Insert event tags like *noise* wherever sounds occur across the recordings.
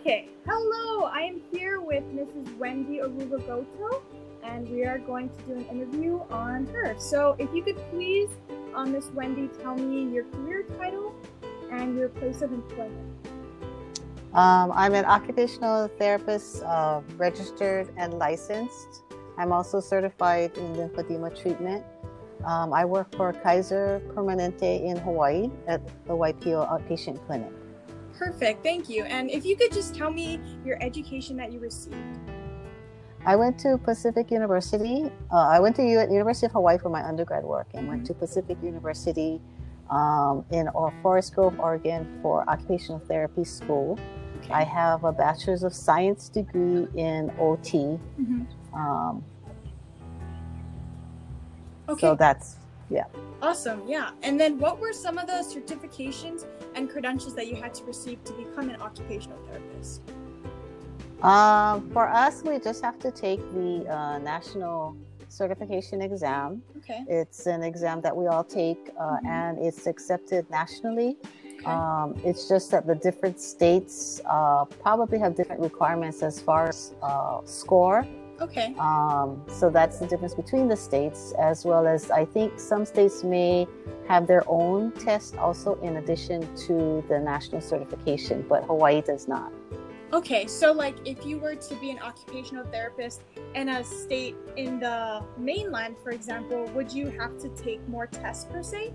Okay, hello. I am here with Mrs. Wendy Aruga-Goto, and we are going to do an interview on her. So, if you could please, um, Miss Wendy, tell me your career title and your place of employment. Um, I'm an occupational therapist, uh, registered and licensed. I'm also certified in lymphedema treatment. Um, I work for Kaiser Permanente in Hawaii at the Waipio Outpatient Clinic. Perfect, thank you. And if you could just tell me your education that you received. I went to Pacific University. Uh, I went to U- University of Hawaii for my undergrad work and went to Pacific University um, in Forest Grove, Oregon for occupational therapy school. Okay. I have a bachelor's of science degree in OT. Mhm. Um, Okay, So that's awesome. Yeah. And then what were some of the certifications and credentials that you had to receive to become an occupational therapist? um, for us. We just have to take the uh, national certification exam. Okay. It's an exam that we all take, uh, Mhm. and it's accepted nationally. Okay. Um, it's just that the different states uh, probably have different requirements as far as uh, score. Okay. Um, so that's the difference between the states, as well as I think some states may have their own test also in addition to the national certification, but Hawaii does not. Okay, so like if you were to be an occupational therapist in a state in the mainland, for example, would you have to take more tests per se?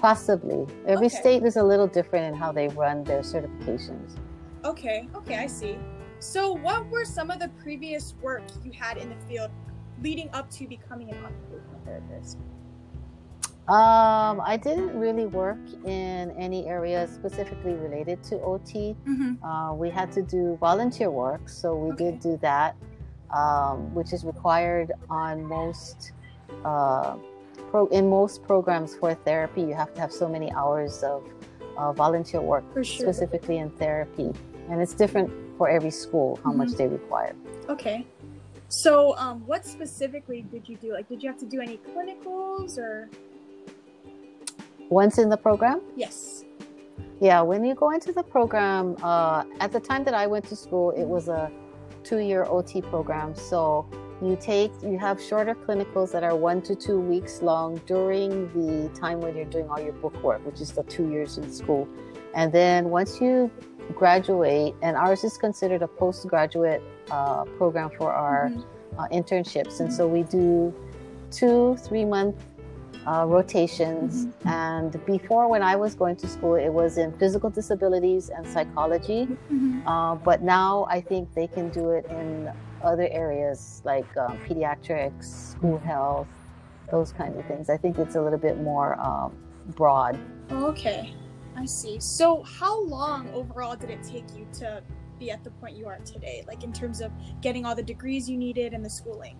Possibly. Every Okay. state is a little different in how they run their certifications. Okay, okay, I see. So, what were some of the previous work you had in the field leading up to becoming an occupational therapist? Um, I didn't really work in any areas specifically related to OT. Mm-hmm. Uh, we had to do volunteer work, so we Okay. did do that, um, which is required on most. Uh, pro- in most programs for therapy, you have to have so many hours of uh, volunteer work, sure. specifically in therapy, and it's different for every school how much Mhm. they require. Okay. So, um, what specifically did you do? Like, did you have to do any clinicals or? Once in the program, Yes. Yeah, when you go into the program, uh, at the time that I went to school, it was a two-year OT program. So you take, you have shorter clinicals that are one to two weeks long during the time when you're doing all your book work, which is the two years in school. And then once you graduate, and ours is considered a postgraduate uh, program for our Mhm. uh, internships. And so we do two three month uh, rotations. And before, when I was going to school, it was in physical disabilities and psychology. Mhm. Uh, but now I think they can do it in other areas like um, pediatrics, school health, those kinds of things. I think it's a little bit more um, broad. Okay, I see. So, how long overall did it take you to be at the point you are today? Like, in terms of getting all the degrees you needed and the schooling?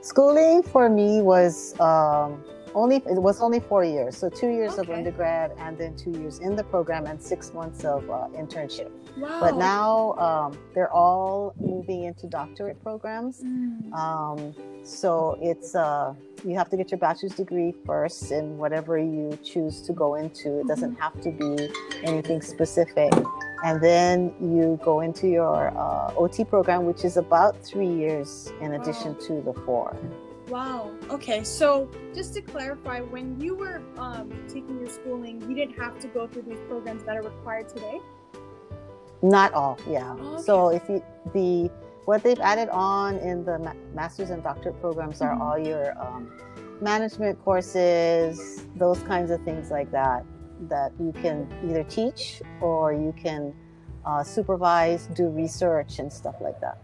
Schooling for me was um, only it was only four years, so two years of undergrad and then two years in the program and six months of uh, internship. Wow. But now um, they're all moving into doctorate programs. Mm. Um, so it's uh, you have to get your bachelor's degree first in whatever you choose to go into. It doesn't have to be anything specific, and then you go into your uh, OT program, which is about three years in addition to the four. Wow. Okay, so just to clarify, when you were um, taking your schooling, you didn't have to go through these programs that are required today? Not all, yeah. Okay. So if you the what they've added on in the ma- master's and doctorate programs are Mhm. all your um, management courses, those kinds of things like that that you can either teach or you can uh, supervise, do research and stuff like that.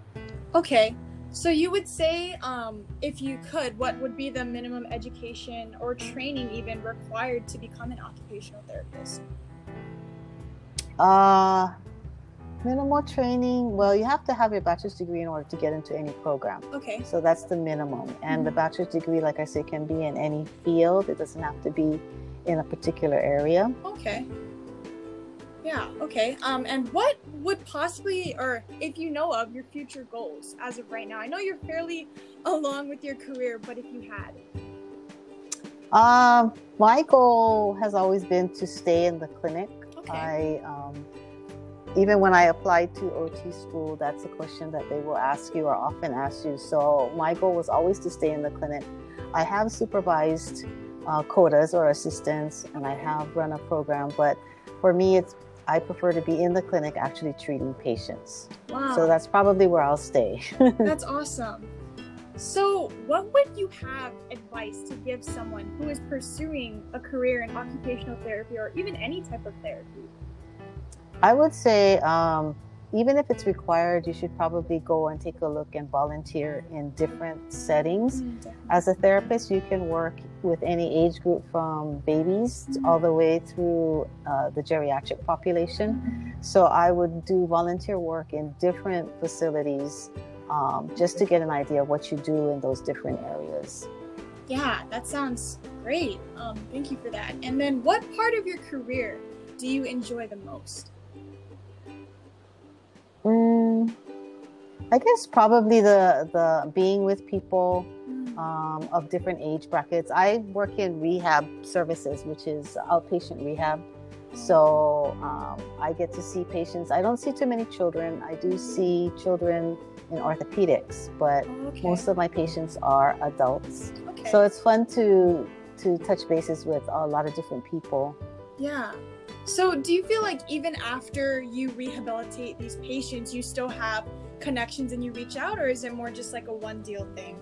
Okay, so you would say, um, if you could, what would be the minimum education or training even required to become an occupational therapist? Uh, minimal training. Well, you have to have your bachelor's degree in order to get into any program. Okay. So that's the minimum. And the Mhm. bachelor's degree, like I say, can be in any field. It doesn't have to be in a particular area. Okay. Yeah, okay. Um, and what would possibly, or if you know of, your future goals as of right now? I know you're fairly along with your career, but if you had. Um, my goal has always been to stay in the clinic. Okay. I um, even when I applied to OT school, that's a question that they will ask you or often ask you. So my goal was always to stay in the clinic. I have supervised uh, COTAs or assistants, and I have run a program, but for me, it's I prefer to be in the clinic actually treating patients. Wow. So that's probably where I'll stay. *laughs* That's awesome. So, what would you have advice to give someone who is pursuing a career in occupational therapy or even any type of therapy? I would say, um, even if it's required, you should probably go and take a look and volunteer in different settings. Mm, As a therapist, you can work with any age group from babies to- all the way through uh, the geriatric population. So I would do volunteer work in different facilities um, just to get an idea of what you do in those different areas. Yeah, that sounds great. Um, thank you for that. And then, what part of your career do you enjoy the most? Mm, I guess probably the the being with people um, of different age brackets. I work in rehab services, which is outpatient rehab. So um, I get to see patients. I don't see too many children. I do see children in orthopedics, but okay. most of my patients are adults. okay. So it's fun to to touch bases with a lot of different people. Yeah. So, do you feel like even after you rehabilitate these patients, you still have connections and you reach out, or is it more just like a one deal thing?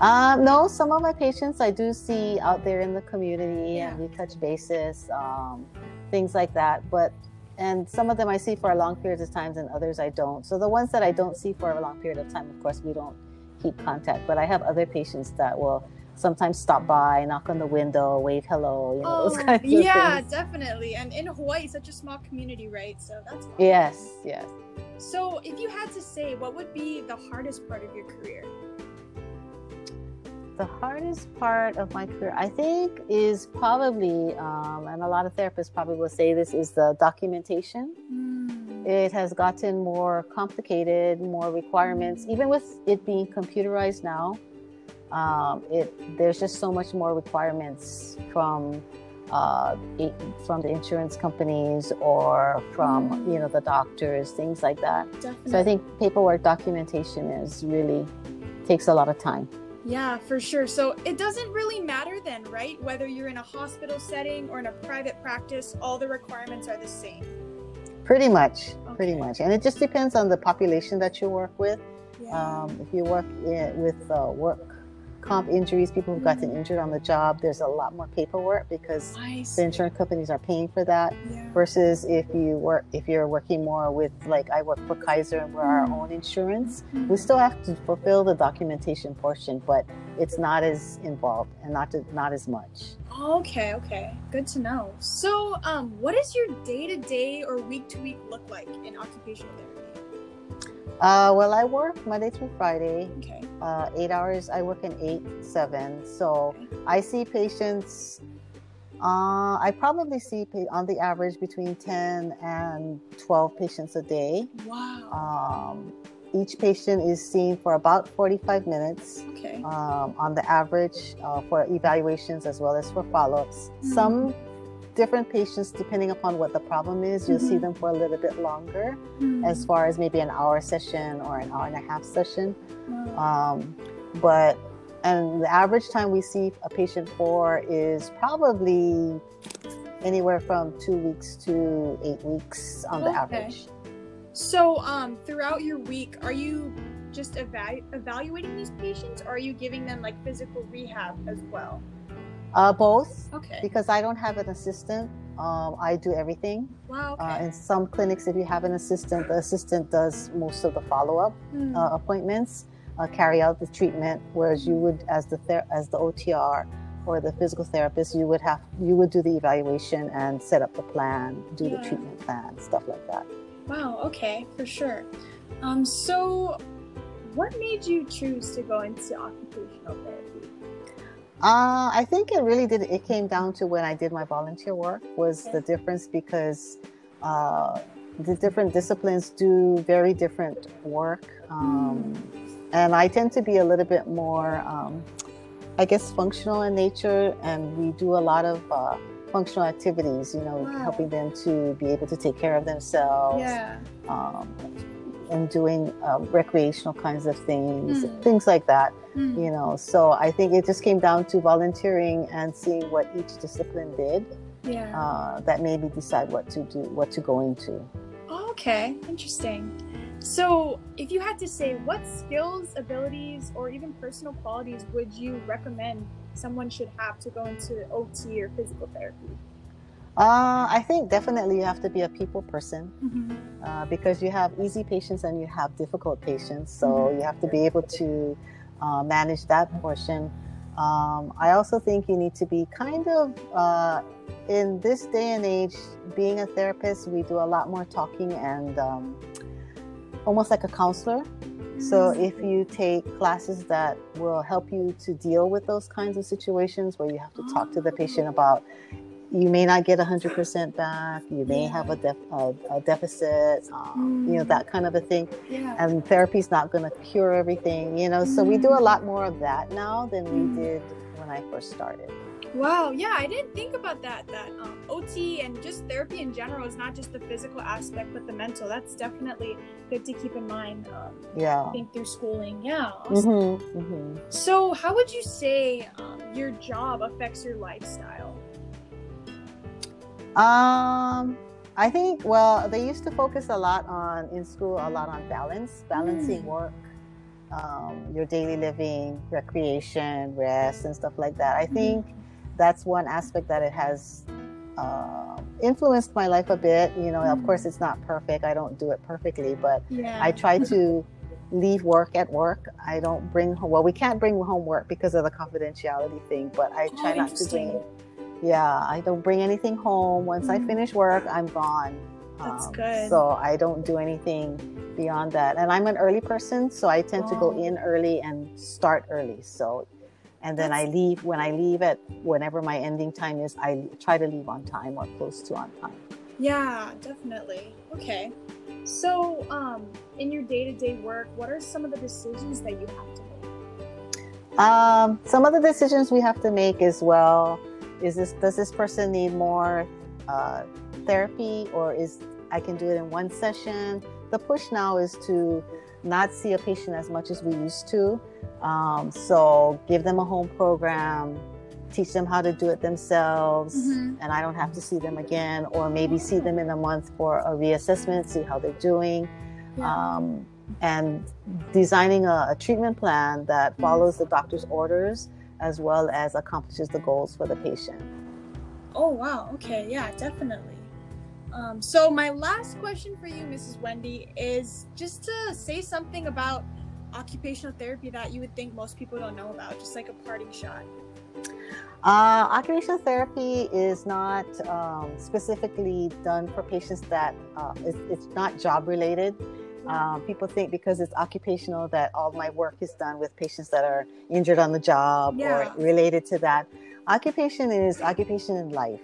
Um, no, some of my patients I do see out there in the community Yeah. and we touch bases, um, things like that. But and some of them I see for a long period of times and others I don't. So the ones that I don't see for a long period of time, of course, we don't keep contact. But I have other patients that will sometimes stop by, knock on the window, wave hello, you know, those *laughs* kinds of Oh, yeah, things. definitely. And in Hawaii, such a small community, right? So that's fun. Yes, yes. So, if you had to say, what would be the hardest part of your career? The hardest part of my career, I think, is probably, um, and a lot of therapists probably will say this, is the documentation. It has gotten more complicated, more requirements, even with it being computerized now. Um, it there's just so much more requirements from uh, i- from the insurance companies or from you know the doctors, things like that. Definitely. So I think paperwork documentation is really takes a lot of time. Yeah, for sure. So it doesn't really matter then, right? Whether you're in a hospital setting or in a private practice, all the requirements are the same. Pretty much, pretty much, and it just depends on the population that you work with. Yeah. Um, if you work in, with uh, work comp injuries, people who've gotten injured on the job, there's a lot more paperwork because the insurance companies are paying for that. Yeah. Versus if you work, if you're working more with, like I work for Kaiser and we're our Mm. own insurance, we still have to fulfill the documentation portion, but it's not as involved and not to, not as much. Okay, okay. Good to know. So, um, what does your day to day or week to week look like in occupational therapy? Uh, well, I work Monday through Friday, Okay. uh, eight hours. I work in eight seven, so I see patients. Uh, I probably see on the average between ten and twelve patients a day. Wow. Um, each patient is seen for about forty-five minutes Okay. um, on the average uh, for evaluations as well as for follow-ups. Some different patients, depending upon what the problem is, you'll see Mhm. them for a little bit longer, Hmm. as far as maybe an hour session or an hour and a half session. Wow. Um, but and the average time we see a patient for is probably anywhere from two weeks to eight weeks on the average. So, um, throughout your week, are you just eva- evaluating these patients, or are you giving them like physical rehab as well? Uh, both, Okay. because I don't have an assistant. Um, I do everything. Wow. Uh, in some clinics, if you have an assistant, the assistant does most of the follow-up Hmm. uh, appointments, uh, carry out the treatment, whereas you would, as the ther- as the OTR or the physical therapist, you would have you would do the evaluation and set up the plan, do the treatment plan, stuff like that. Wow, okay, for sure. Um, so what made you choose to go into occupational therapy? Uh, I think it really did. It came down to when I did my volunteer work was the difference because uh, the different disciplines do very different work, um, and I tend to be a little bit more, um, I guess, functional in nature, and we do a lot of uh, functional activities, you know, Wow. helping them to be able to take care of themselves. Yeah. Um, and doing um, recreational kinds of things, Mm. things like that, Mm. you know. So I think it just came down to volunteering and seeing what each discipline did Yeah. uh, that made me decide what to do, what to go into. Oh, okay, interesting. So, if you had to say, what skills, abilities, or even personal qualities would you recommend someone should have to go into OT or physical therapy? Uh, I think definitely you have to be a people person. Mm-hmm. uh, because you have easy patients and you have difficult patients. So Mhm. you have to be able to uh, manage that portion. Um, I also think you need to be kind of, uh, in this day and age, being a therapist, we do a lot more talking and um, almost like a counselor. So if you take classes that will help you to deal with those kinds of situations where you have to talk to the patient about you may not get 100% back, you may have a, def- a, a deficit, um, you know, Mm. that kind of a thing. yeah. And therapy's not going to cure everything, you know. So we do a lot more of that now than Mm. we did when I first started. Wow, yeah, I didn't think about that. That um, OT and just therapy in general is not just the physical aspect, but the mental. That's definitely good to keep in mind. Um, Yeah. think through schooling. Yeah. awesome. hmm hmm So, how would you say um, your job affects your lifestyle? Um, I think well, they used to focus a lot on in school a lot on balance, balancing Mm. work, um, your daily living, recreation, rest, and stuff like that. I think that's one aspect that it has uh, influenced my life a bit. You know, of Mm. course, it's not perfect. I don't do it perfectly, but Yeah. I try to *laughs* leave work at work. I don't bring home. Well, we can't bring home work because of the confidentiality thing, but I try Oh, not to bring. Yeah, I don't bring anything home. Once I Mhm. finish work, I'm gone. That's Um, good. So I don't do anything beyond that. And I'm an early person, so I tend to go Oh. in early and start early. So, and then I leave when I leave at whenever my ending time is. I try to leave on time or close to on time. Yeah, definitely. Okay. So, um, in your day-to-day work, what are some of the decisions that you have to make? Um, some of the decisions we have to make as well, is this does this person need more uh, therapy or is I can do it in one session? The push now is to not see a patient as much as we used to. Um, so give them a home program, teach them how to do it themselves, Mhm. and I don't have to see them again, or maybe see them in a month for a reassessment, see how they're doing um, and designing a, a treatment plan that follows the doctor's orders as well as accomplishes the goals for the patient. Oh wow. Okay. Yeah, definitely. Um, so my last question for you, Mrs. Wendy, is just to say something about occupational therapy that you would think most people don't know about, just like a parting shot. Uh, occupational therapy is not um, specifically done for patients that uh, it's, it's not job related. Um, people think because it's occupational that all my work is done with patients that are injured on the job Yeah. or related to that. Occupation is occupation in life.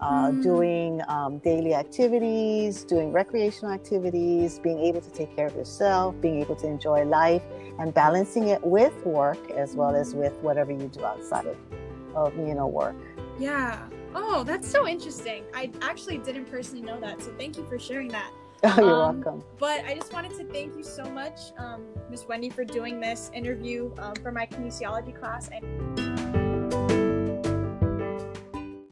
Uh, Mm. Doing um, daily activities, doing recreational activities, being able to take care of yourself, being able to enjoy life, and balancing it with work as well as with whatever you do outside of, of you know work. Yeah. Oh, that's so interesting. I actually didn't personally know that, so thank you for sharing that. Oh, *laughs* you're Um, welcome. But I just wanted to thank you so much, um, Miss Wendy, for doing this interview um, for my kinesiology class. And